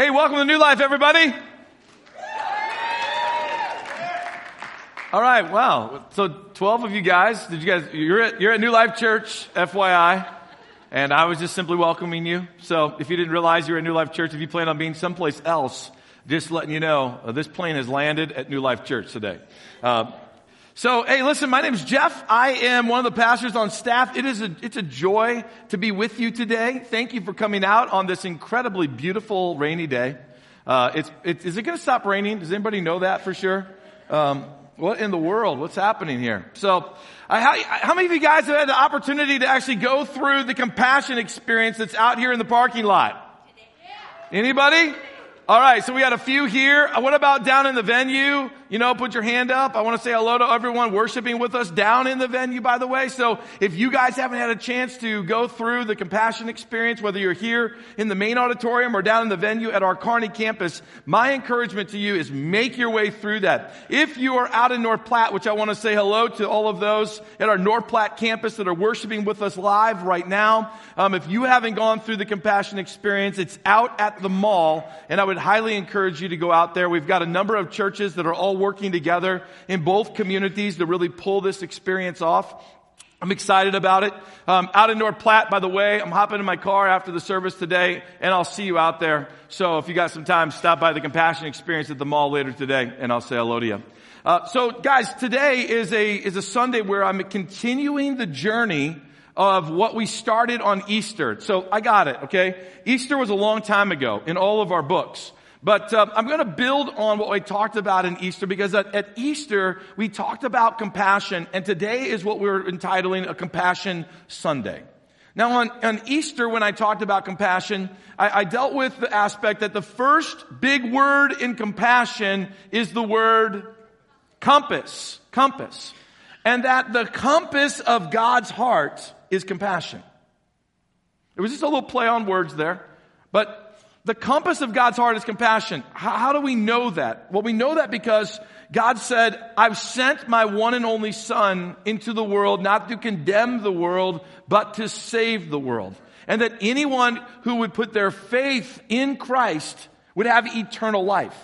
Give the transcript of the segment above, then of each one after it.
Hey, welcome to New Life, everybody. All right, wow. So 12 of you guys, did you guys, you're at, you're at New Life Church, FYI. And I was just simply welcoming you. So if you didn't realize you're at New Life Church, if you plan on being someplace else, just letting you know, uh, this plane has landed at New Life Church today. Uh, so, hey, listen, my name is Jeff. I am one of the pastors on staff. It is a, it's a joy to be with you today. Thank you for coming out on this incredibly beautiful rainy day. Uh, it's, it, is it going to stop raining? Does anybody know that for sure? Um, what in the world? What's happening here? So, I, how, how many of you guys have had the opportunity to actually go through the compassion experience that's out here in the parking lot? Anybody? All right, so we had a few here. What about down in the venue? You know, put your hand up. I want to say hello to everyone worshiping with us down in the venue, by the way. So if you guys haven't had a chance to go through the compassion experience, whether you're here in the main auditorium or down in the venue at our Kearney campus, my encouragement to you is make your way through that. If you are out in North Platte, which I want to say hello to all of those at our North Platte campus that are worshiping with us live right now. Um, if you haven't gone through the compassion experience, it's out at the mall, and I would highly encourage you to go out there. We've got a number of churches that are all working together in both communities to really pull this experience off. I'm excited about it. Um, out in North Platte, by the way, I'm hopping in my car after the service today, and I'll see you out there. So if you got some time, stop by the Compassion Experience at the mall later today, and I'll say hello to you. Uh, so, guys, today is a is a Sunday where I'm continuing the journey of what we started on Easter. So I got it. Okay, Easter was a long time ago in all of our books. But um, I'm going to build on what we talked about in Easter because at, at, Easter we talked about compassion, and today is what we're entitling a Compassion Sunday. Now, on, on Easter, when I talked about compassion, I, I dealt with the aspect that the first big word in compassion is the word compass. Compass. And that the compass of God's heart is compassion. It was just a little play on words there, but the compass of God's heart is compassion. How, how, do we know that? Well, we know that because God said, I've sent my one and only son into the world not to condemn the world, but to save the world. And that anyone who would put their faith in Christ would have eternal life.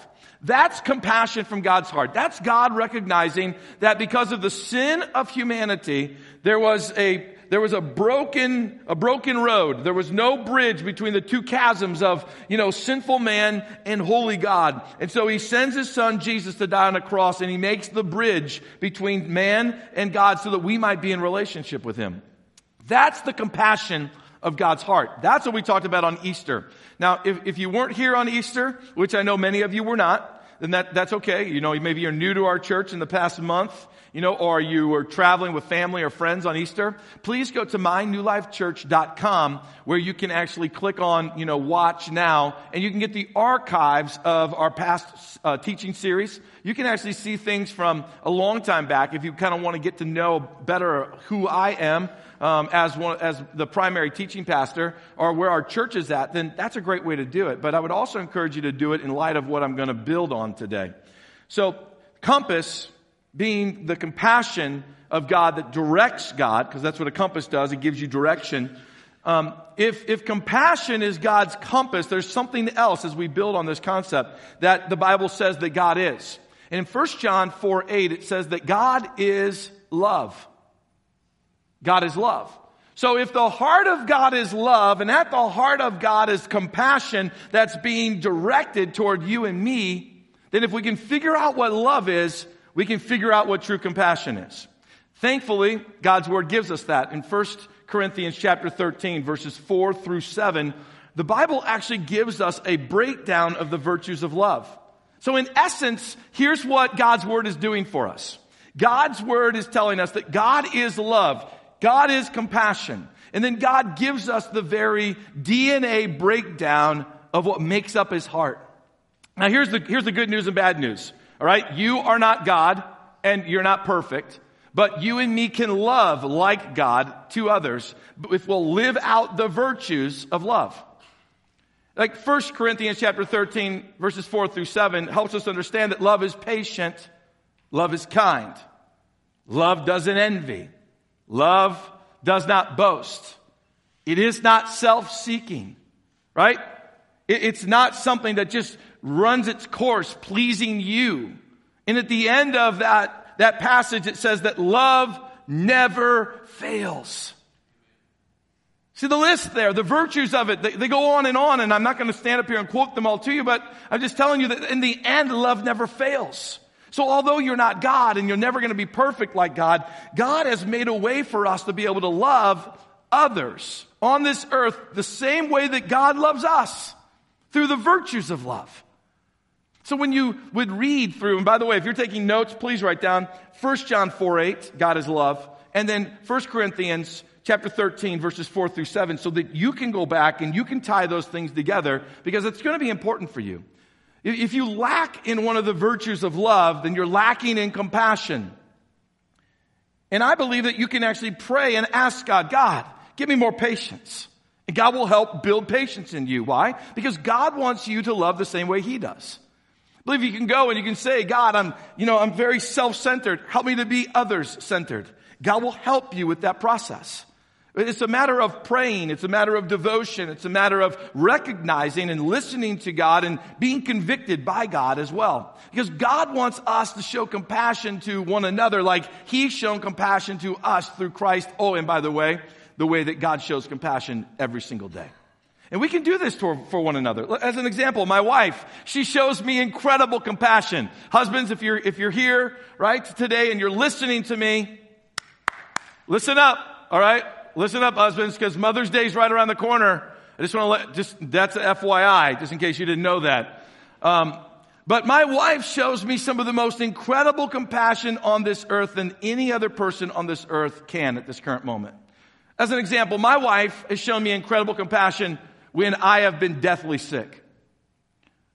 That's compassion from God's heart. That's God recognizing that because of the sin of humanity, there was a there was a broken, a broken road. There was no bridge between the two chasms of, you know, sinful man and holy God. And so he sends his son Jesus to die on a cross and he makes the bridge between man and God so that we might be in relationship with him. That's the compassion of God's heart. That's what we talked about on Easter. Now, if, if you weren't here on Easter, which I know many of you were not, then that, that's okay. You know, maybe you're new to our church in the past month, you know, or you were traveling with family or friends on Easter. Please go to mynewlifechurch.com where you can actually click on, you know, watch now and you can get the archives of our past uh, teaching series. You can actually see things from a long time back if you kind of want to get to know better who I am um, as one as the primary teaching pastor or where our church is at, then that's a great way to do it. But I would also encourage you to do it in light of what I'm going to build on today. So, compass being the compassion of God that directs God, because that's what a compass does. It gives you direction. Um, if, if compassion is God's compass, there's something else as we build on this concept that the Bible says that God is. And in 1 John 4 8, it says that God is love. God is love. So if the heart of God is love and at the heart of God is compassion that's being directed toward you and me, then if we can figure out what love is, we can figure out what true compassion is. Thankfully, God's word gives us that. In 1 Corinthians chapter 13 verses 4 through 7, the Bible actually gives us a breakdown of the virtues of love. So in essence, here's what God's word is doing for us. God's word is telling us that God is love. God is compassion. And then God gives us the very DNA breakdown of what makes up his heart. Now here's the, here's the good news and bad news. All right. You are not God and you're not perfect, but you and me can love like God to others if we'll live out the virtues of love. Like 1 Corinthians chapter 13 verses 4 through 7 helps us understand that love is patient. Love is kind. Love doesn't envy. Love does not boast. It is not self-seeking, right? It's not something that just runs its course pleasing you. And at the end of that, that passage, it says that love never fails. See the list there, the virtues of it, they, they, go on and on, and I'm not going to stand up here and quote them all to you, but I'm just telling you that in the end, love never fails. So although you're not God and you're never going to be perfect like God, God has made a way for us to be able to love others on this earth the same way that God loves us through the virtues of love. So when you would read through, and by the way, if you're taking notes, please write down 1 John 4 8, God is love, and then 1 Corinthians chapter 13, verses 4 through 7, so that you can go back and you can tie those things together because it's going to be important for you. If you lack in one of the virtues of love, then you're lacking in compassion. And I believe that you can actually pray and ask God, God, give me more patience. And God will help build patience in you. Why? Because God wants you to love the same way He does. I believe you can go and you can say, God, I'm, you know, I'm very self-centered. Help me to be others-centered. God will help you with that process. It's a matter of praying. It's a matter of devotion. It's a matter of recognizing and listening to God and being convicted by God as well. Because God wants us to show compassion to one another like He's shown compassion to us through Christ. Oh, and by the way, the way that God shows compassion every single day. And we can do this for, one another. As an example, my wife, she shows me incredible compassion. Husbands, if you're, if you're here, right, today and you're listening to me, listen up, all right? Listen up, husbands, because Mother's Day is right around the corner. I just want to let, just, that's a FYI, just in case you didn't know that. Um, but my wife shows me some of the most incredible compassion on this earth than any other person on this earth can at this current moment. As an example, my wife has shown me incredible compassion when I have been deathly sick.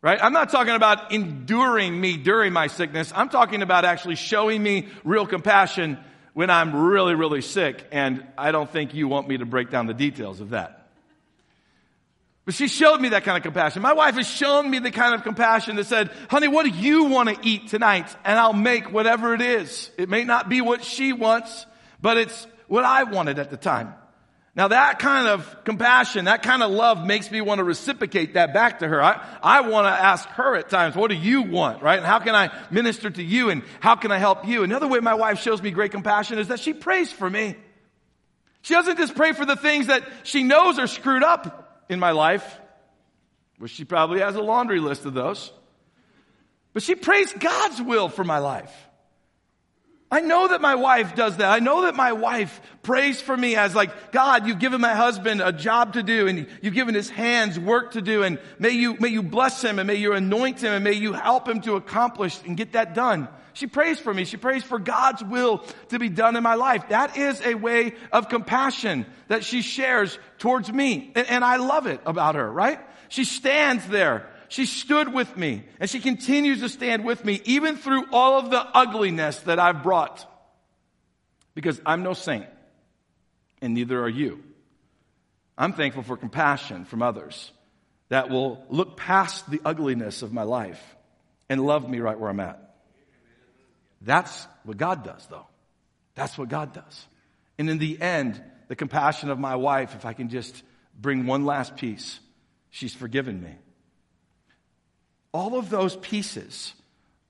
Right? I'm not talking about enduring me during my sickness. I'm talking about actually showing me real compassion when I'm really, really sick. And I don't think you want me to break down the details of that. But she showed me that kind of compassion. My wife has shown me the kind of compassion that said, honey, what do you want to eat tonight? And I'll make whatever it is. It may not be what she wants, but it's what I wanted at the time. Now that kind of compassion, that kind of love makes me want to reciprocate that back to her. I, I want to ask her at times, what do you want, right? And how can I minister to you and how can I help you? Another way my wife shows me great compassion is that she prays for me. She doesn't just pray for the things that she knows are screwed up in my life, which she probably has a laundry list of those. But she prays God's will for my life. I know that my wife does that. I know that my wife prays for me as like, God, you've given my husband a job to do and you've given his hands work to do and may you, may you bless him and may you anoint him and may you help him to accomplish and get that done. She prays for me. She prays for God's will to be done in my life. That is a way of compassion that she shares towards me. And, and I love it about her, right? She stands there she stood with me and she continues to stand with me even through all of the ugliness that I've brought. Because I'm no saint and neither are you. I'm thankful for compassion from others that will look past the ugliness of my life and love me right where I'm at. That's what God does though. That's what God does. And in the end, the compassion of my wife, if I can just bring one last piece, she's forgiven me. All of those pieces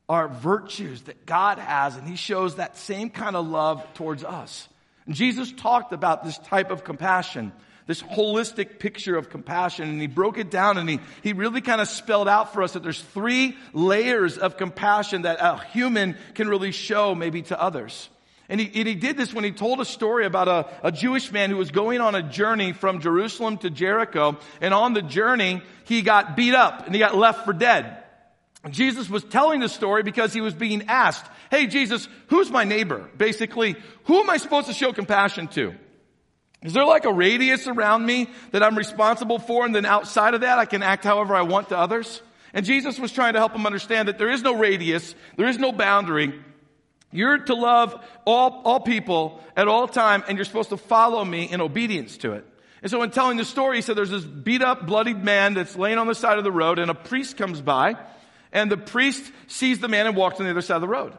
are virtues that God has, and He shows that same kind of love towards us. And Jesus talked about this type of compassion, this holistic picture of compassion, and He broke it down and He, he really kind of spelled out for us that there's three layers of compassion that a human can really show maybe to others. And he, and he, did this when he told a story about a, a, Jewish man who was going on a journey from Jerusalem to Jericho. And on the journey, he got beat up and he got left for dead. Jesus was telling the story because he was being asked, Hey, Jesus, who's my neighbor? Basically, who am I supposed to show compassion to? Is there like a radius around me that I'm responsible for and then outside of that I can act however I want to others? And Jesus was trying to help him understand that there is no radius, there is no boundary, you're to love all, all people at all time, and you're supposed to follow me in obedience to it. And so in telling the story, he said there's this beat up, bloodied man that's laying on the side of the road, and a priest comes by, and the priest sees the man and walks on the other side of the road.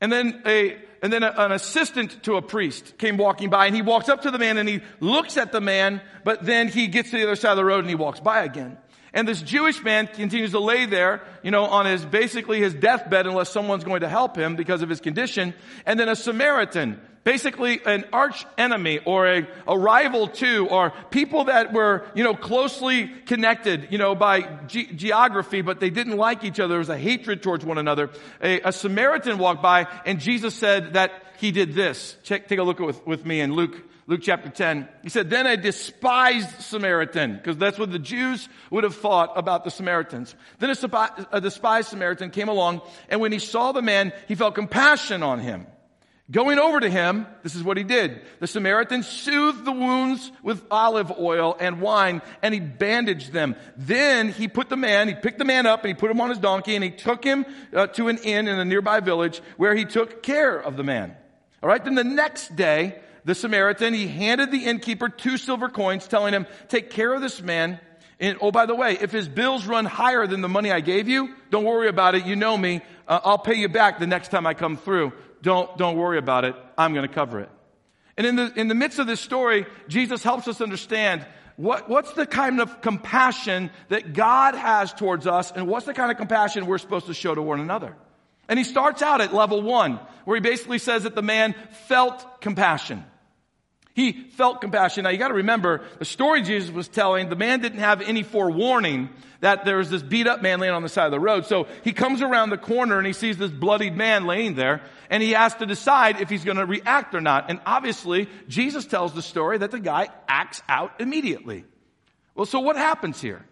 And then a, and then a, an assistant to a priest came walking by, and he walks up to the man and he looks at the man, but then he gets to the other side of the road and he walks by again. And this Jewish man continues to lay there, you know, on his, basically his deathbed unless someone's going to help him because of his condition. And then a Samaritan, basically an arch enemy or a, a rival to, or people that were, you know, closely connected, you know, by ge- geography, but they didn't like each other. There was a hatred towards one another. A, a Samaritan walked by and Jesus said that he did this. Check, take a look with, with me in Luke Luke chapter 10. He said, Then a despised Samaritan, because that's what the Jews would have thought about the Samaritans. Then a, a despised Samaritan came along, and when he saw the man, he felt compassion on him. Going over to him, this is what he did. The Samaritan soothed the wounds with olive oil and wine, and he bandaged them. Then he put the man, he picked the man up, and he put him on his donkey, and he took him uh, to an inn in a nearby village where he took care of the man. All right, then the next day, the Samaritan, he handed the innkeeper two silver coins, telling him, take care of this man. And oh, by the way, if his bills run higher than the money I gave you, don't worry about it. You know me. Uh, I'll pay you back the next time I come through. Don't, don't worry about it. I'm going to cover it. And in the, in the midst of this story, Jesus helps us understand what, what's the kind of compassion that God has towards us and what's the kind of compassion we're supposed to show to one another. And he starts out at level one, where he basically says that the man felt compassion. He felt compassion. Now you gotta remember, the story Jesus was telling, the man didn't have any forewarning that there was this beat up man laying on the side of the road. So he comes around the corner and he sees this bloodied man laying there, and he has to decide if he's gonna react or not. And obviously, Jesus tells the story that the guy acts out immediately. Well, so what happens here?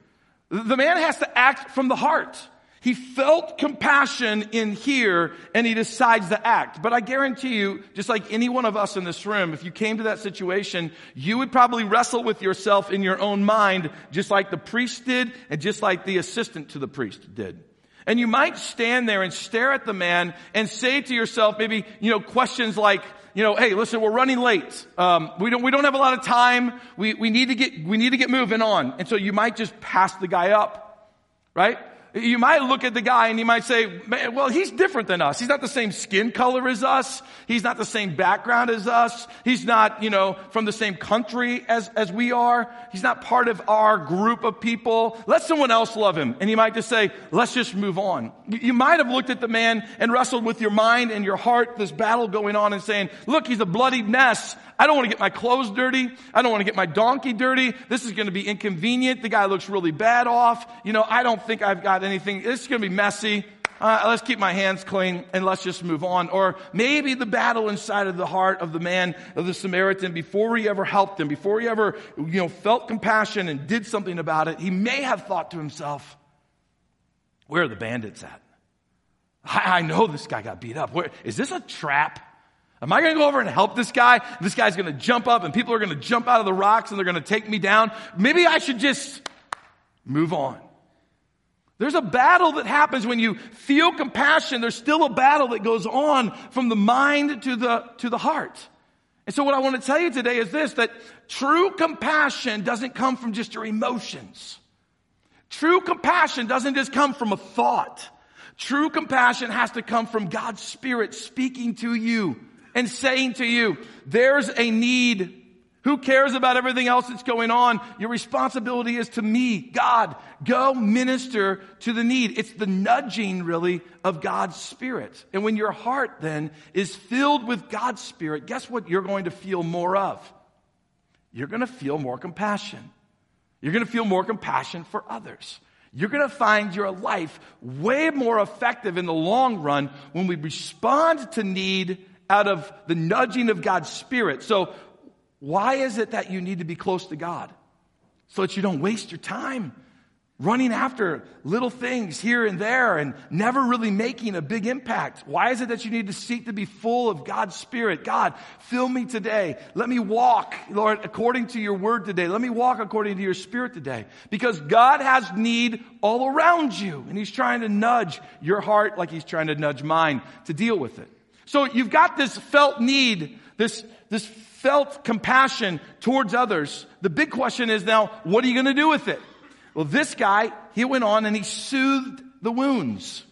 The man has to act from the heart. He felt compassion in here and he decides to act. But I guarantee you, just like any one of us in this room, if you came to that situation, you would probably wrestle with yourself in your own mind, just like the priest did and just like the assistant to the priest did. And you might stand there and stare at the man and say to yourself, maybe, you know, questions like, you know, hey, listen, we're running late. Um, we don't, we don't have a lot of time. We, we need to get, we need to get moving on. And so you might just pass the guy up, right? You might look at the guy and you might say, well, he's different than us. He's not the same skin color as us. He's not the same background as us. He's not, you know, from the same country as, as we are. He's not part of our group of people. Let someone else love him. And you might just say, let's just move on. You might have looked at the man and wrestled with your mind and your heart, this battle going on and saying, look, he's a bloodied mess. I don't want to get my clothes dirty. I don't want to get my donkey dirty. This is going to be inconvenient. The guy looks really bad off. You know, I don't think I've got anything. This is going to be messy. Uh, let's keep my hands clean and let's just move on. Or maybe the battle inside of the heart of the man, of the Samaritan, before he ever helped him, before he ever, you know, felt compassion and did something about it, he may have thought to himself, where are the bandits at? I, I know this guy got beat up. Where, is this a trap? Am I going to go over and help this guy? This guy's going to jump up and people are going to jump out of the rocks and they're going to take me down. Maybe I should just move on. There's a battle that happens when you feel compassion. There's still a battle that goes on from the mind to the, to the heart. And so what I want to tell you today is this, that true compassion doesn't come from just your emotions. True compassion doesn't just come from a thought. True compassion has to come from God's Spirit speaking to you and saying to you, there's a need. Who cares about everything else that's going on? Your responsibility is to me, God. Go minister to the need. It's the nudging, really, of God's Spirit. And when your heart then is filled with God's Spirit, guess what you're going to feel more of? You're going to feel more compassion. You're going to feel more compassion for others. You're going to find your life way more effective in the long run when we respond to need out of the nudging of God's Spirit. So, why is it that you need to be close to God? So that you don't waste your time running after little things here and there and never really making a big impact. Why is it that you need to seek to be full of God's Spirit? God, fill me today. Let me walk, Lord, according to your word today. Let me walk according to your Spirit today. Because God has need all around you and He's trying to nudge your heart like He's trying to nudge mine to deal with it. So you've got this felt need, this, this felt compassion towards others. The big question is now, what are you going to do with it? Well, this guy, he went on and he soothed the wounds.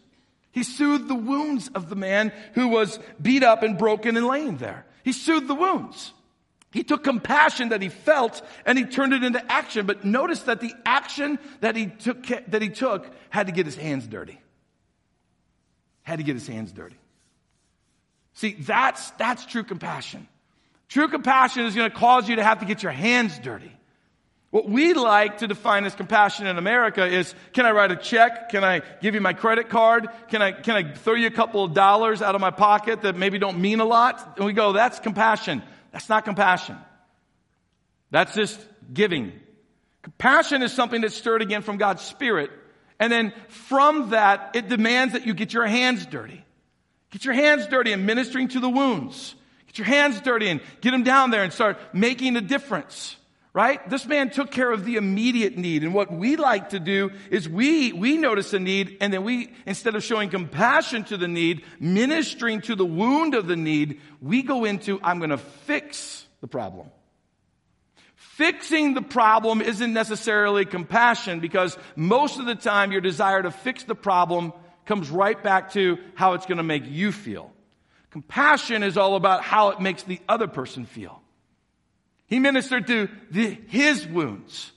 He soothed the wounds of the man who was beat up and broken and laying there. He soothed the wounds. He took compassion that he felt and he turned it into action. But notice that the action that he took, that he took had to get his hands dirty. Had to get his hands dirty. See, that's, that's true compassion. True compassion is going to cause you to have to get your hands dirty. What we like to define as compassion in America is, can I write a check? Can I give you my credit card? Can I, can I throw you a couple of dollars out of my pocket that maybe don't mean a lot? And we go, that's compassion. That's not compassion. That's just giving. Compassion is something that's stirred again from God's Spirit. And then from that, it demands that you get your hands dirty. Get your hands dirty in ministering to the wounds. Your hands dirty and get them down there and start making a difference right? This man took care of the immediate need. And what we like to do is we, we notice a need and then we, instead of showing compassion to the need, ministering to the wound of the need, we go into, I'm going to fix the problem. Fixing the problem isn't necessarily compassion because most of the time your desire to fix the problem comes right back to how it's going to make you feel. Compassion is all about how it makes the other person feel. He ministered to the, his wounds.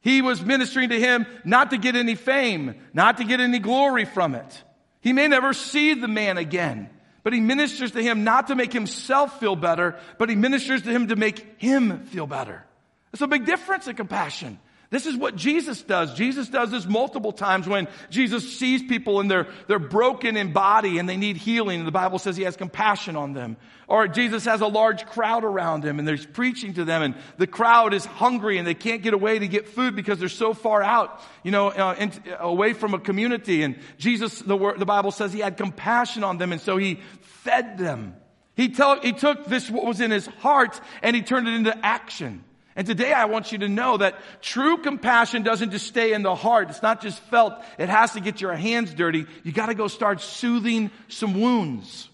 He was ministering to him not to get any fame, not to get any glory from it. He may never see the man again, but he ministers to him not to make himself feel better, but he ministers to him to make him feel better. It's a big difference in compassion. This is what Jesus does. Jesus does this multiple times when Jesus sees people and they're, they're broken in body and they need healing. And the Bible says he has compassion on them. Or Jesus has a large crowd around him and there's preaching to them and the crowd is hungry and they can't get away to get food because they're so far out, you know, uh, in, away from a community. And Jesus, the, the Bible says he had compassion on them and so he fed them. He, tell, he took this, what was in his heart, and he turned it into action. And today I want you to know that true compassion doesn't just stay in the heart. It's not just felt. It has to get your hands dirty. You gotta go start soothing some wounds.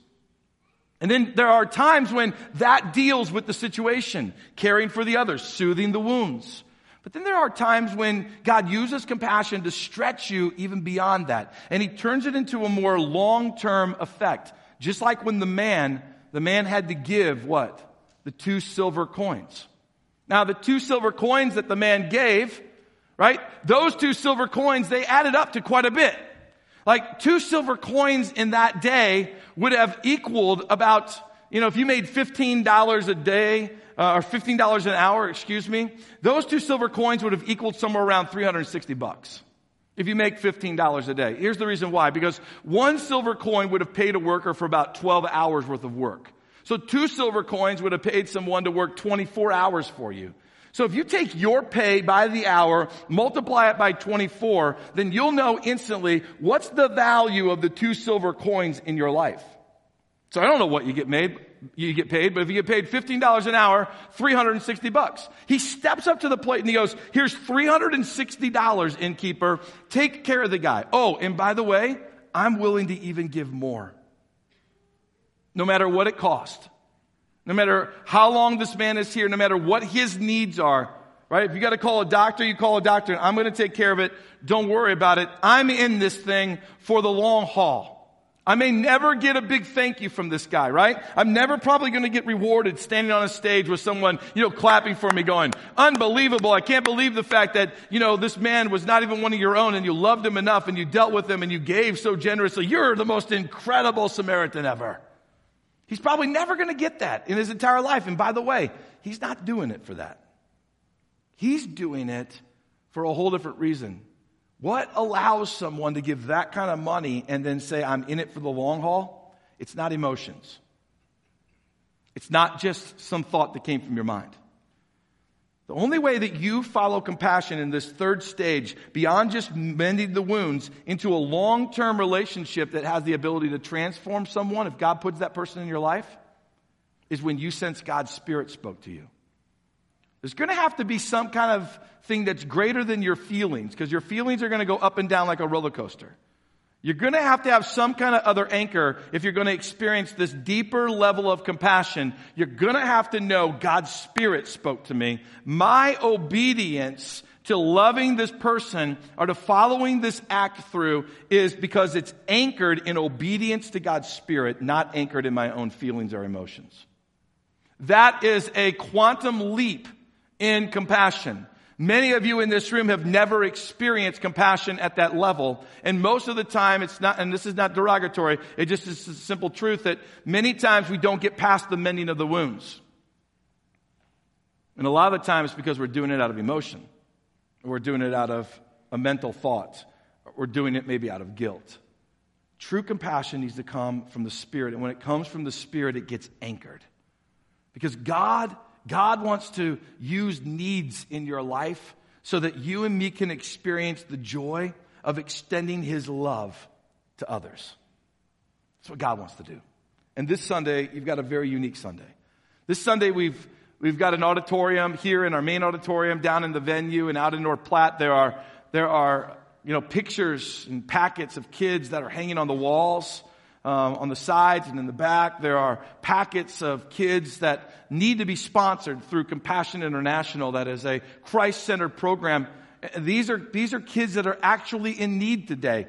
And then there are times when that deals with the situation, caring for the others, soothing the wounds. But then there are times when God uses compassion to stretch you even beyond that. And he turns it into a more long-term effect. Just like when the man, the man had to give what? The two silver coins. Now, the two silver coins that the man gave, right? Those two silver coins, they added up to quite a bit. Like two silver coins in that day would have equaled about, you know, if you made $15 a day, uh, or $15 an hour, excuse me, those two silver coins would have equaled somewhere around 360 bucks. If you make $15 a day. Here's the reason why. Because one silver coin would have paid a worker for about 12 hours worth of work. So two silver coins would have paid someone to work 24 hours for you. So if you take your pay by the hour, multiply it by 24, then you'll know instantly what's the value of the two silver coins in your life. So I don't know what you get made, you get paid, but if you get paid $15 an hour, 360 bucks. He steps up to the plate and he goes, here's $360 innkeeper. Take care of the guy. Oh, and by the way, I'm willing to even give more no matter what it costs. No matter how long this man is here, no matter what his needs are, right? If you got to call a doctor, you call a doctor. I'm going to take care of it. Don't worry about it. I'm in this thing for the long haul. I may never get a big thank you from this guy, right? I'm never probably going to get rewarded standing on a stage with someone, you know, clapping for me going, unbelievable. I can't believe the fact that, you know, this man was not even one of your own and you loved him enough and you dealt with him and you gave so generously. You're the most incredible Samaritan ever. He's probably never going to get that in his entire life. And by the way, he's not doing it for that. He's doing it for a whole different reason. What allows someone to give that kind of money and then say, I'm in it for the long haul? It's not emotions. It's not just some thought that came from your mind. The only way that you follow compassion in this third stage, beyond just mending the wounds, into a long term relationship that has the ability to transform someone, if God puts that person in your life, is when you sense God's Spirit spoke to you. There's going to have to be some kind of thing that's greater than your feelings, because your feelings are going to go up and down like a roller coaster. You're going to have to have some kind of other anchor if you're going to experience this deeper level of compassion. You're going to have to know God's Spirit spoke to me. My obedience to loving this person or to following this act through is because it's anchored in obedience to God's Spirit, not anchored in my own feelings or emotions. That is a quantum leap in compassion. Many of you in this room have never experienced compassion at that level. And most of the time, it's not, and this is not derogatory, it just is a simple truth that many times we don't get past the mending of the wounds. And a lot of the time it's because we're doing it out of emotion. We're doing it out of a mental thought. We're doing it maybe out of guilt. True compassion needs to come from the Spirit. And when it comes from the Spirit, it gets anchored. Because God God wants to use needs in your life so that you and me can experience the joy of extending His love to others. That's what God wants to do. And this Sunday, you've got a very unique Sunday. This Sunday, we've, we've got an auditorium here in our main auditorium, down in the venue, and out in North Platte, there are, there are you know, pictures and packets of kids that are hanging on the walls um, on the sides and in the back. There are packets of kids that need to be sponsored through Compassion International. That is a Christ-centered program. These are, these are kids that are actually in need today.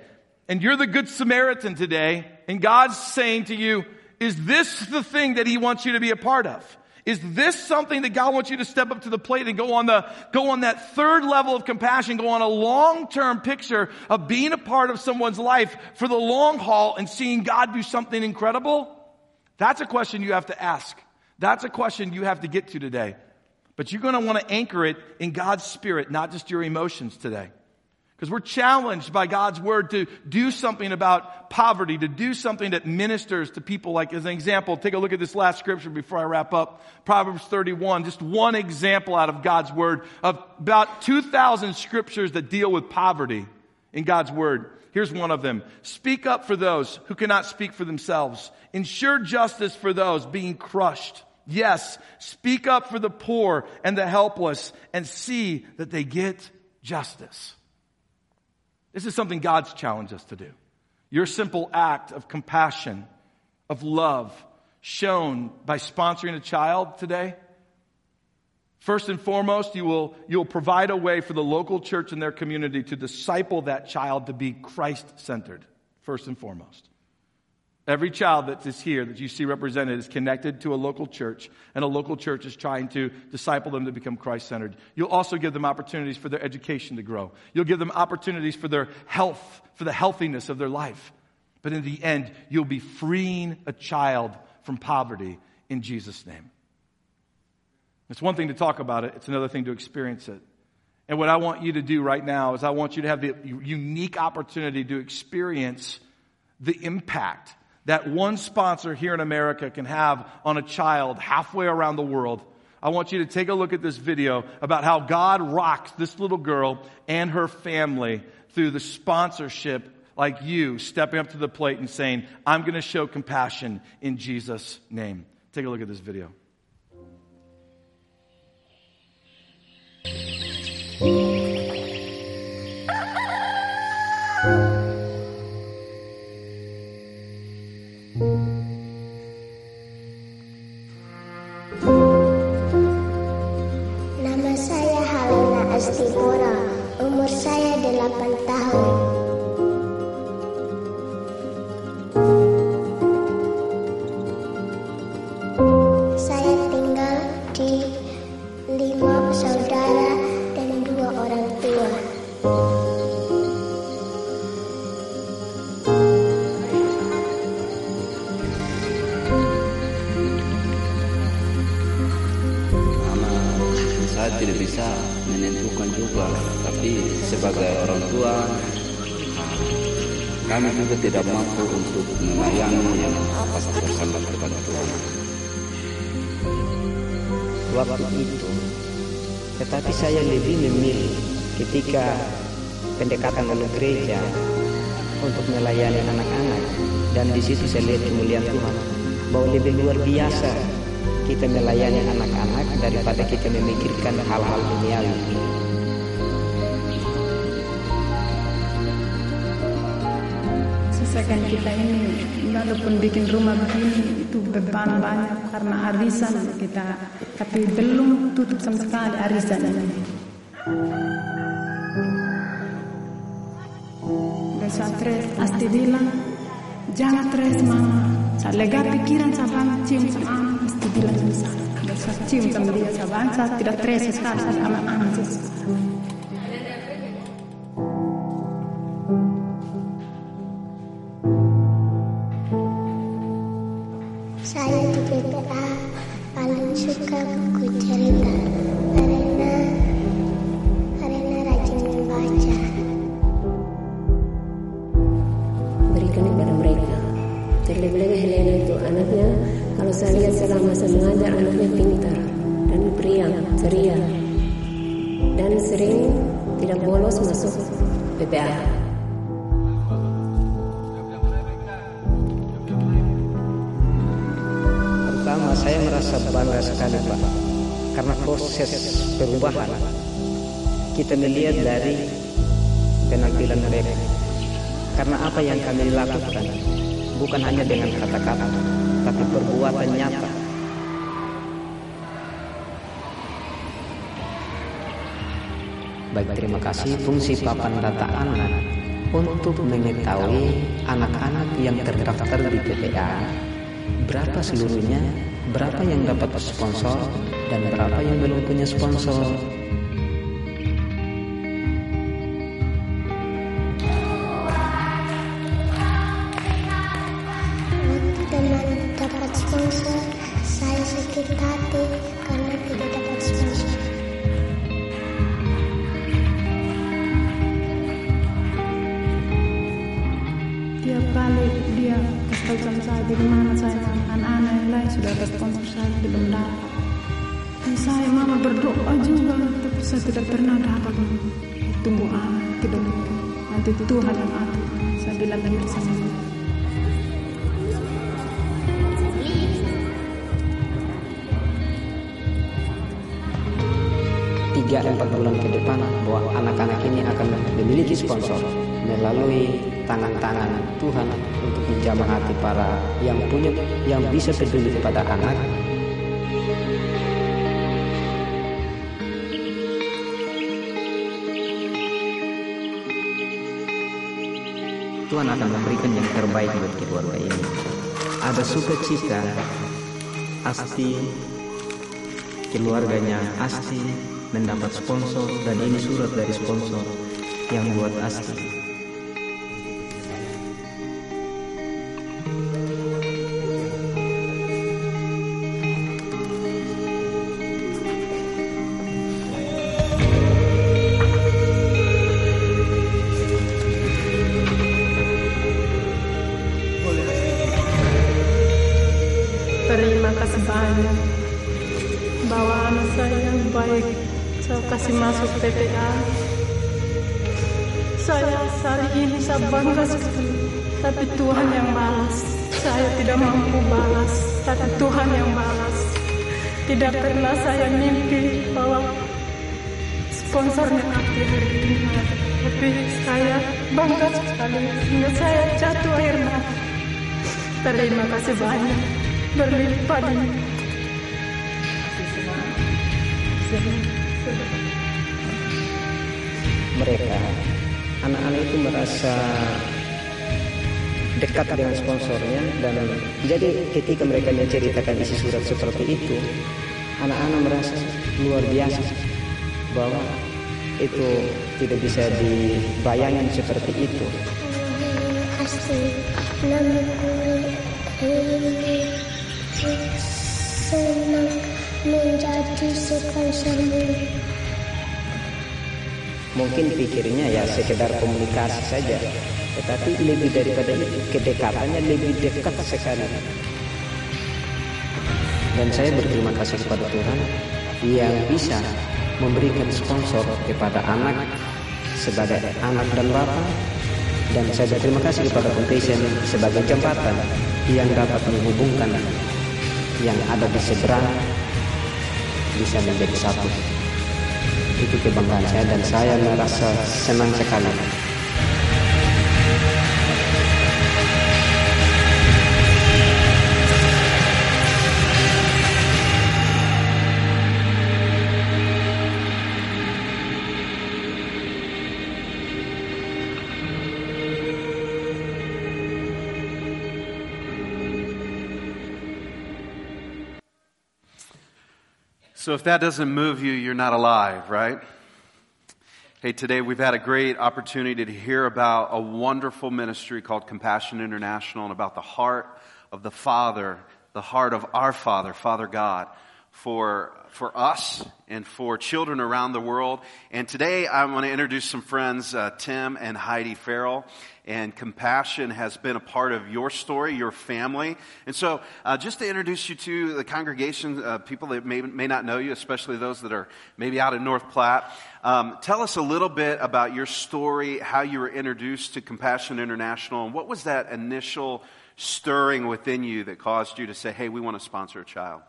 And you're the good Samaritan today. And God's saying to you, is this the thing that He wants you to be a part of? Is this something that God wants you to step up to the plate and go on the, go on that third level of compassion, go on a long-term picture of being a part of someone's life for the long haul and seeing God do something incredible? That's a question you have to ask. That's a question you have to get to today. But you're going to want to anchor it in God's spirit, not just your emotions today. Because we're challenged by God's word to do something about poverty, to do something that ministers to people. Like, as an example, take a look at this last scripture before I wrap up. Proverbs 31, just one example out of God's word of about 2,000 scriptures that deal with poverty in God's word. Here's one of them. Speak up for those who cannot speak for themselves. Ensure justice for those being crushed. Yes, speak up for the poor and the helpless and see that they get justice. This is something God's challenged us to do. Your simple act of compassion, of love, shown by sponsoring a child today. First and foremost, you will, you will provide a way for the local church and their community to disciple that child to be Christ centered, first and foremost. Every child that is here that you see represented is connected to a local church, and a local church is trying to disciple them to become Christ centered. You'll also give them opportunities for their education to grow. You'll give them opportunities for their health, for the healthiness of their life. But in the end, you'll be freeing a child from poverty in Jesus' name. It's one thing to talk about it, it's another thing to experience it. And what I want you to do right now is I want you to have the unique opportunity to experience the impact that one sponsor here in America can have on a child halfway around the world. I want you to take a look at this video about how God rocks this little girl and her family through the sponsorship like you stepping up to the plate and saying, I'm going to show compassion in Jesus' name. Take a look at this video. Ketika pendekatan oleh gereja untuk melayani anak-anak. Dan di situ saya lihat kemuliaan Tuhan. Bahwa lebih luar biasa kita melayani anak-anak daripada kita memikirkan hal-hal duniawi. Selesaikan kita ini walaupun bikin rumah begini itu beban banyak karena arisan kita tapi belum tutup sama sekali arisan ini. tres asti bilang jangan tres mama. Saya lega pikiran saya cium sama itu bilang sama saya saya cium sama dia saya bangsa tidak terasa sekali ada anak-anak Baik terima kasih fungsi papan data anak untuk mengetahui anak-anak yang terdaftar di PPA berapa seluruhnya, berapa yang dapat sponsor, dan berapa yang belum punya sponsor. Saya sakit hati karena tidak dapat saya bagaimana saya anak-anak yang lain sudah sponsor saya belum dapat saya mama berdoa juga tapi saya tidak pernah dapat tunggu anak tidak mungkin nanti Tuhan yang atur saya bilang begitu sama Tiga empat bulan ke depan bahwa anak-anak ini akan memiliki sponsor melalui tangan-tangan Tuhan menjamah hati para yang punya yang bisa peduli kepada anak Tuhan akan memberikan yang terbaik buat keluarga ini. Ada sukacita, Asti, keluarganya Asti mendapat sponsor dan ini surat dari sponsor yang buat Asti. Banyak bahwa anak saya baik saya kasih masuk PPA. Saya saat ini saya bangga sekali, tapi Tuhan yang balas. Saya tidak mampu balas, tapi Tuhan yang balas. Tidak pernah saya mimpi bahwa sponsornya aku hari ini. Tapi saya bangga sekali sehingga saya jatuh air mata. Terima kasih banyak berlimpah di mereka anak-anak itu merasa dekat dengan sponsornya dan jadi ketika mereka menceritakan isi surat seperti itu anak-anak merasa luar biasa bahwa itu tidak bisa dibayangkan seperti itu senang menjadi mungkin pikirnya ya sekedar komunikasi saja tetapi lebih daripada itu kedekatannya lebih dekat sekali. Dan saya berterima kasih kepada Tuhan yang bisa memberikan sponsor kepada anak sebagai anak dan bapak. Dan saya berterima kasih kepada Foundation sebagai jembatan yang dapat menghubungkan yang ada di seberang bisa menjadi satu. Itu kebanggaan saya dan saya merasa senang sekali So if that doesn't move you, you're not alive, right? Hey, today we've had a great opportunity to hear about a wonderful ministry called Compassion International and about the heart of the Father, the heart of our Father, Father God, for, for us and for children around the world. And today I want to introduce some friends, uh, Tim and Heidi Farrell. And compassion has been a part of your story, your family. And so, uh, just to introduce you to the congregation, uh, people that may, may not know you, especially those that are maybe out in North Platte, um, tell us a little bit about your story, how you were introduced to Compassion International, and what was that initial stirring within you that caused you to say, hey, we want to sponsor a child?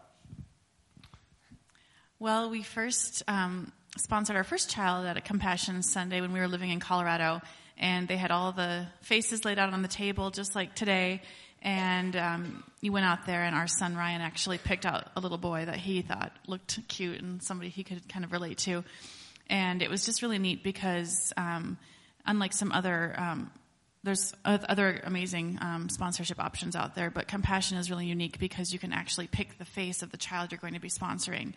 Well, we first um, sponsored our first child at a Compassion Sunday when we were living in Colorado, and they had all the faces laid out on the table, just like today. And um, you went out there, and our son Ryan actually picked out a little boy that he thought looked cute and somebody he could kind of relate to. And it was just really neat because, um, unlike some other um, there's other amazing um, sponsorship options out there, but Compassion is really unique because you can actually pick the face of the child you're going to be sponsoring,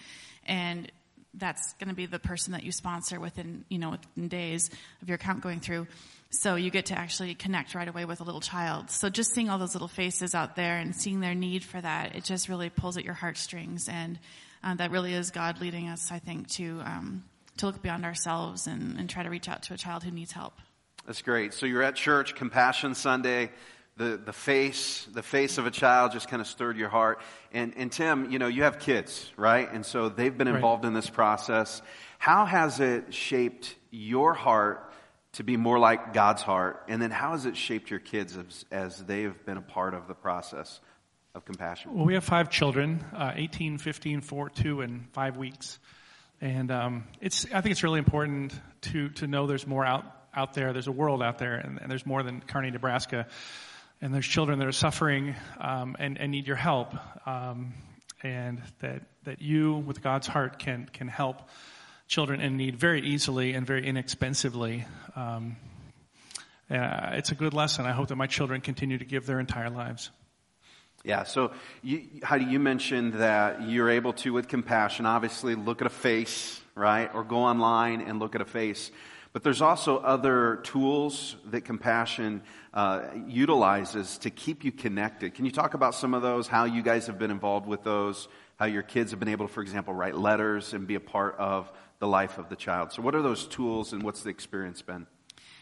and that's going to be the person that you sponsor within you know within days of your account going through. So you get to actually connect right away with a little child. So just seeing all those little faces out there and seeing their need for that, it just really pulls at your heartstrings, and uh, that really is God leading us, I think, to um, to look beyond ourselves and, and try to reach out to a child who needs help. That's great. So you're at church, Compassion Sunday. The, the face, the face of a child just kind of stirred your heart. And, and Tim, you know, you have kids, right? And so they've been involved right. in this process. How has it shaped your heart to be more like God's heart? And then how has it shaped your kids as, as they've been a part of the process of compassion? Well, we have five children, uh, 18, 15, 4, 2, and 5 weeks. And um, it's, I think it's really important to, to know there's more out out there. There's a world out there, and, and there's more than Kearney, Nebraska. And there's children that are suffering um, and, and, need your help. Um, and that, that you, with God's heart, can, can help children in need very easily and very inexpensively. Um, uh, it's a good lesson. I hope that my children continue to give their entire lives. Yeah, so you, Heidi, you mentioned that you're able to, with compassion, obviously look at a face, right? Or go online and look at a face. But there's also other tools that compassion uh, utilizes to keep you connected. Can you talk about some of those, how you guys have been involved with those, how your kids have been able to, for example, write letters and be a part of the life of the child? So, what are those tools and what's the experience been?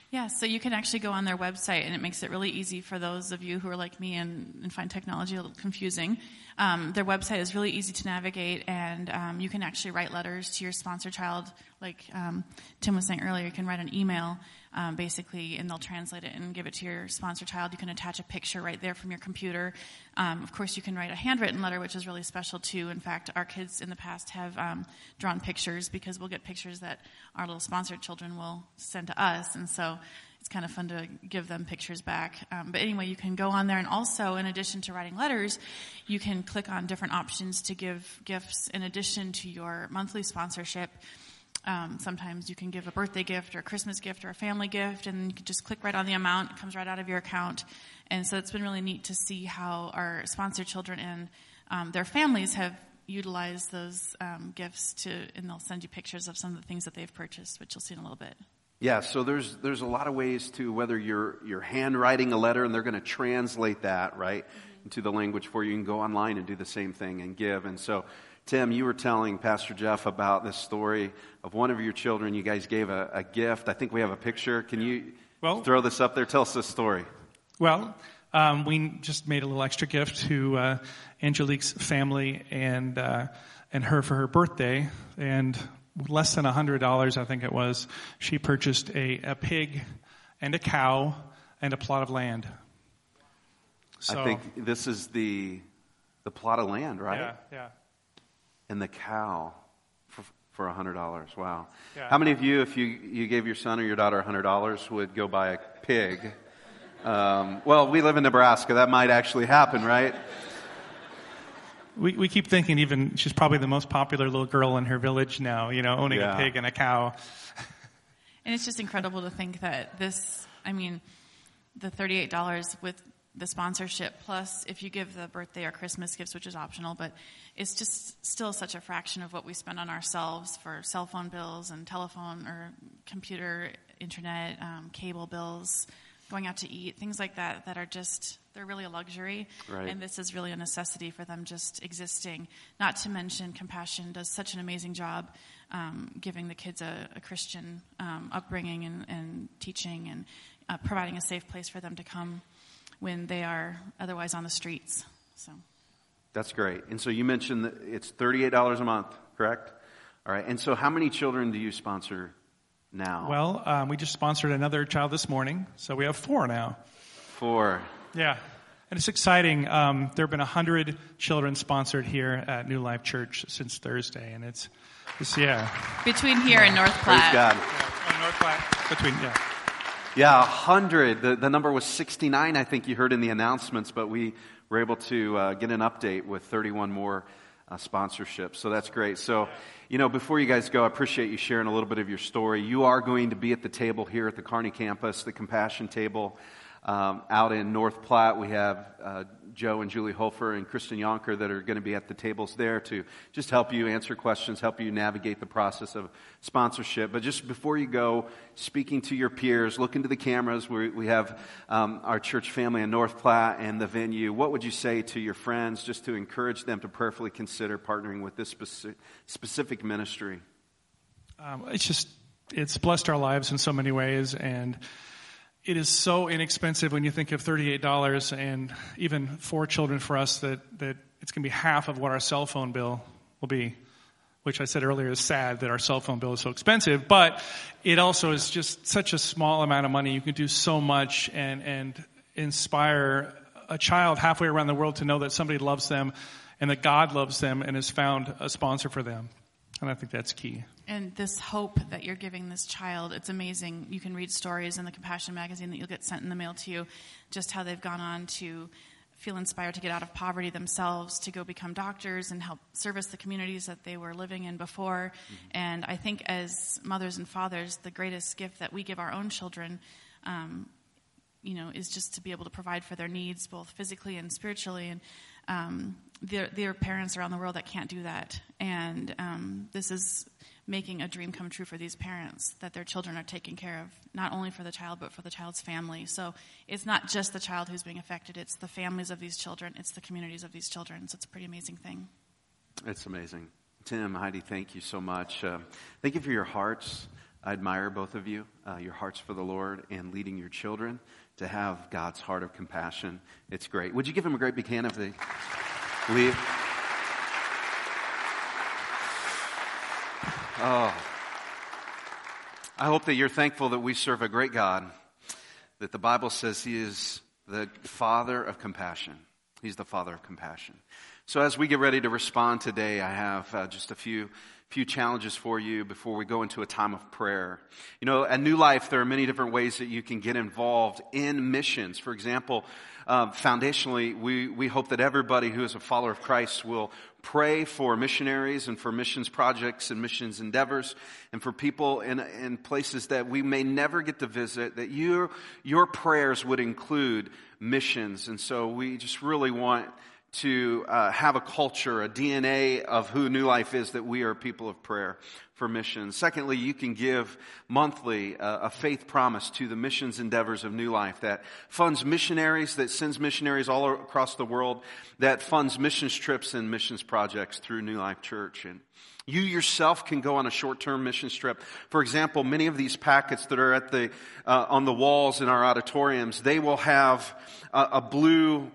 Yeah, so you can actually go on their website, and it makes it really easy for those of you who are like me and, and find technology a little confusing. Um, their website is really easy to navigate, and um, you can actually write letters to your sponsor child, like um, Tim was saying earlier. You can write an email, um, basically, and they'll translate it and give it to your sponsor child. You can attach a picture right there from your computer. Um, of course, you can write a handwritten letter, which is really special too. In fact, our kids in the past have um, drawn pictures because we'll get pictures that our little sponsored children will send to us, and so it's kind of fun to give them pictures back. Um, but anyway, you can go on there, and also, in addition to writing letters, you can click on different options to give gifts in addition to your monthly sponsorship. Um, sometimes you can give a birthday gift or a Christmas gift or a family gift, and you can just click right on the amount. It comes right out of your account. And so it's been really neat to see how our sponsored children and um, their families have utilized those um, gifts to, and they'll send you pictures of some of the things that they've purchased, which you'll see in a little bit. Yeah, so there's there's a lot of ways to whether you're you're handwriting a letter and they're going to translate that right mm-hmm. into the language for you. You can go online and do the same thing and give. And so, Tim, you were telling Pastor Jeff about this story of one of your children. You guys gave a, a gift. I think we have a picture. Can you well, throw this up there? Tell us this story. Well, um, we just made a little extra gift to uh, Angelique's family and uh, and her for her birthday, and less than $100, I think it was, she purchased a, a pig and a cow and a plot of land. So, I think this is the, the plot of land, right? Yeah, yeah. And the cow for, for $100. Wow. Yeah. How many of you, if you, you gave your son or your daughter $100, would go buy a pig? Um, well, we live in Nebraska. That might actually happen, right? we, we keep thinking even she's probably the most popular little girl in her village now, you know, owning yeah. a pig and a cow. And it's just incredible to think that this, I mean, the $38 with the sponsorship. Plus, if you give the birthday or Christmas gifts, which is optional, but it's just still such a fraction of what we spend on ourselves for cell phone bills and telephone or computer, internet, um, cable bills, going out to eat, things like that, that are just, they're really a luxury. Right. And this is really a necessity for them just existing. Not to mention, Compassion does such an amazing job um, giving the kids a, a Christian um, upbringing and, and teaching and uh, providing a safe place for them to come when they are otherwise on the streets. So. That's great. And so you mentioned that it's $38 a month, correct? All right. And so how many children do you sponsor now? Well, um, we just sponsored another child this morning, so we have four now. Four. Yeah. And it's exciting. Um, there have been 100 children sponsored here at New Life Church since Thursday, and it's, it's yeah. Between here and North Platte. Praise Platte. God. Oh, North Platte, between, yeah. Yeah, 100. The, the number was 69, I think you heard in the announcements, but we were able to uh, get an update with 31 more uh, sponsorships. So that's great. So, you know, before you guys go, I appreciate you sharing a little bit of your story. You are going to be at the table here at the Kearney campus, the Compassion table. Um, out in North Platte, we have uh, Joe and Julie Hofer and Kristen Yonker that are going to be at the tables there to just help you answer questions, help you navigate the process of sponsorship. But just before you go, speaking to your peers, look into the cameras. We, we have um, our church family in North Platte and the venue. What would you say to your friends just to encourage them to prayerfully consider partnering with this speci- specific ministry? Um, it's just, it's blessed our lives in so many ways, and it is so inexpensive when you think of $38 and even four children for us that, that it's going to be half of what our cell phone bill will be, which I said earlier is sad that our cell phone bill is so expensive, but it also is just such a small amount of money. You can do so much and, and inspire a child halfway around the world to know that somebody loves them and that God loves them and has found a sponsor for them. And I think that's key. And this hope that you're giving this child, it's amazing. You can read stories in the Compassion magazine that you'll get sent in the mail to you, just how they've gone on to feel inspired to get out of poverty themselves, to go become doctors and help service the communities that they were living in before. And I think as mothers and fathers, the greatest gift that we give our own children, um, you know, is just to be able to provide for their needs, both physically and spiritually. And um, there, there are parents around the world that can't do that. And um, this is making a dream come true for these parents that their children are taken care of, not only for the child, but for the child's family. So it's not just the child who's being affected, it's the families of these children, it's the communities of these children. So it's a pretty amazing thing. It's amazing. Tim, Heidi, thank you so much. Uh, thank you for your hearts. I admire both of you, uh, your hearts for the Lord and leading your children to have God's heart of compassion. It's great. Would you give them a great big hand if they leave? Oh. I hope that you're thankful that we serve a great God, that the Bible says He is the Father of compassion. He's the Father of compassion. So as we get ready to respond today, I have uh, just a few few challenges for you before we go into a time of prayer. You know, at New Life, there are many different ways that you can get involved in missions. For example, uh, foundationally, we, we hope that everybody who is a follower of Christ will pray for missionaries and for missions projects and missions endeavors and for people in, in places that we may never get to visit, that you, your prayers would include missions. And so we just really want to uh, have a culture, a DNA of who New Life is, that we are people of prayer for missions. Secondly, you can give monthly uh, a faith promise to the missions endeavors of New Life that funds missionaries, that sends missionaries all across the world, that funds missions trips and missions projects through New Life Church. And you yourself can go on a short-term mission trip. For example, many of these packets that are at the uh, on the walls in our auditoriums, they will have a, a blue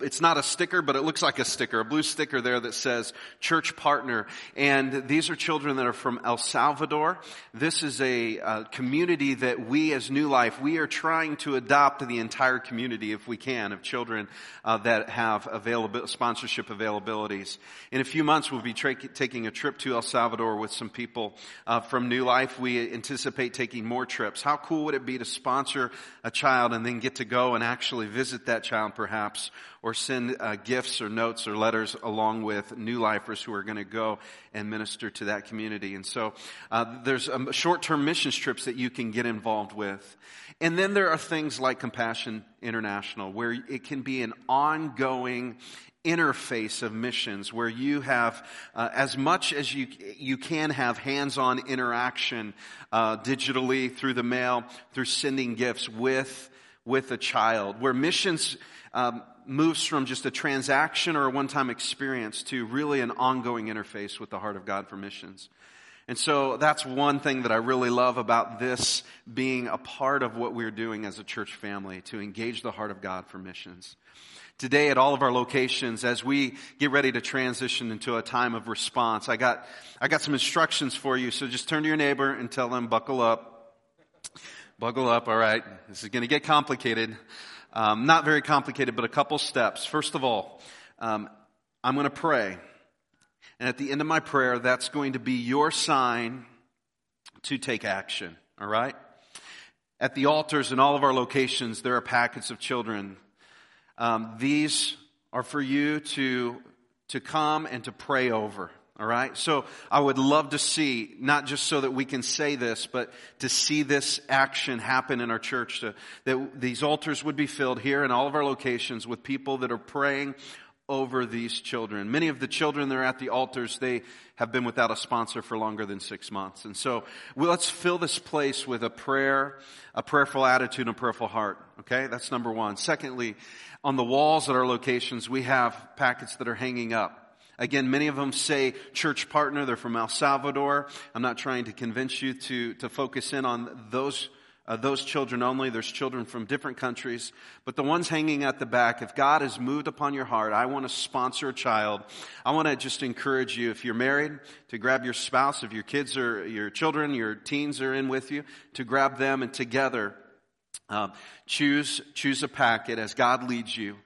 it's not a sticker, but it looks like a sticker, a blue sticker there that says church partner. And these are children that are from El Salvador. This is a, uh, community that we as New Life, we are trying to adopt the entire community if we can of children uh, that have available, sponsorship availabilities. In a few months, we'll be tra- taking a trip to El Salvador with some people uh, from New Life. We anticipate taking more trips. How cool would it be to sponsor a child and then get to go and actually visit that child perhaps or send uh, gifts or notes or letters along with new lifers who are going to go and minister to that community. And so uh, there's um, short-term missions trips that you can get involved with. And then there are things like Compassion International where it can be an ongoing interface of missions where you have uh, as much as you you can have hands-on interaction uh, digitally through the mail through sending gifts with with a child where missions um, moves from just a transaction or a one-time experience to really an ongoing interface with the heart of god for missions and so that's one thing that I really love about this being a part of what we're doing as a church family to engage the heart of God for missions today at all of our locations as we get ready to transition into a time of response. I got, I got some instructions for you. So just turn to your neighbor and tell them, buckle up. Buckle up. All right. This is going to get complicated. Um, not very complicated, but a couple steps. First of all, um, I'm going to pray. And at the end of my prayer, that's going to be your sign to take action. All right? At the altars in all of our locations, there are packets of children um, these are for you to, to come and to pray over. All right. So I would love to see, not just so that we can say this, but to see this action happen in our church, to, that these altars would be filled here in all of our locations with people that are praying over these children. Many of the children that are at the altars, they have been without a sponsor for longer than six months. And so well, let's fill this place with a prayer, a prayerful attitude, and a prayerful heart. Okay. That's number one. Secondly, on the walls at our locations, we have packets that are hanging up. Again, many of them say church partner. They're from El Salvador. I'm not trying to convince you to, to focus in on those uh, those children only. There's children from different countries. But the ones hanging at the back, if God has moved upon your heart, I want to sponsor a child. I want to just encourage you, if you're married, to grab your spouse. If your kids are, your children, your teens are in with you, to grab them and together, uh, choose, choose a packet as God leads you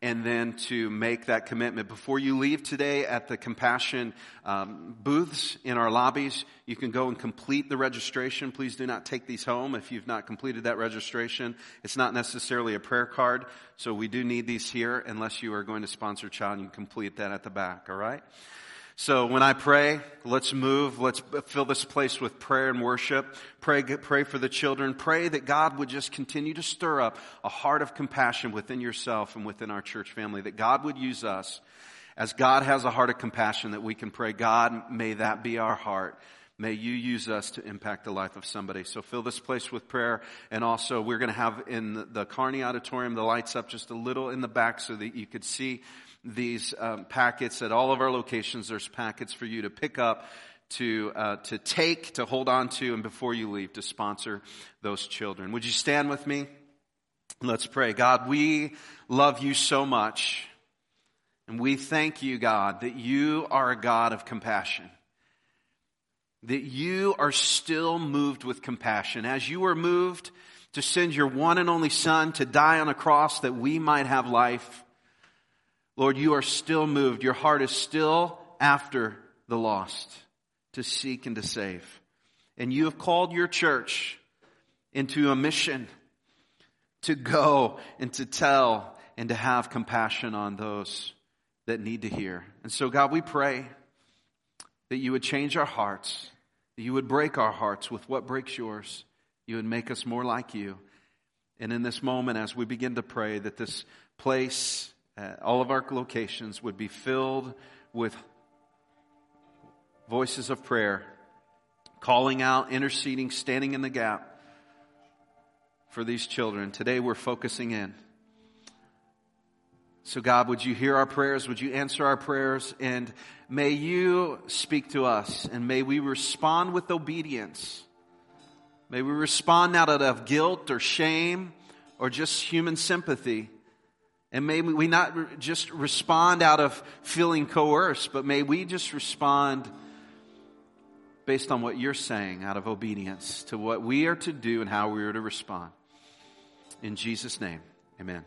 and then to make that commitment. Before you leave today at the Compassion um, booths in our lobbies, you can go and complete the registration. Please do not take these home if you've not completed that registration. It's not necessarily a prayer card, so we do need these here unless you are going to sponsor a child. You can complete that at the back, all right? So when I pray, let's move. Let's fill this place with prayer and worship. Pray, pray for the children. Pray that God would just continue to stir up a heart of compassion within yourself and within our church family. That God would use us as God has a heart of compassion that we can pray, God, may that be our heart. May you use us to impact the life of somebody. So fill this place with prayer. And also we're going to have in the Kearney auditorium the lights up just a little in the back so that you could see these um, packets at all of our locations. There's packets for you to pick up, to uh, to take, to hold on to, and before you leave, to sponsor those children. Would you stand with me? Let's pray. God, we love you so much, and we thank you, God, that you are a God of compassion. That you are still moved with compassion. As you were moved to send your one and only Son to die on a cross that we might have life, Lord, you are still moved. Your heart is still after the lost to seek and to save. And you have called your church into a mission to go and to tell and to have compassion on those that need to hear. And so, God, we pray that you would change our hearts, that you would break our hearts with what breaks yours. You would make us more like you. And in this moment, as we begin to pray, that this place uh, all of our locations would be filled with voices of prayer, calling out, interceding, standing in the gap for these children. Today we're focusing in. So, God, would you hear our prayers? Would you answer our prayers? And may you speak to us and may we respond with obedience. May we respond not out of guilt or shame or just human sympathy and may we not just respond out of feeling coerced, but may we just respond based on what you're saying out of obedience to what we are to do and how we are to respond. In Jesus' name, amen.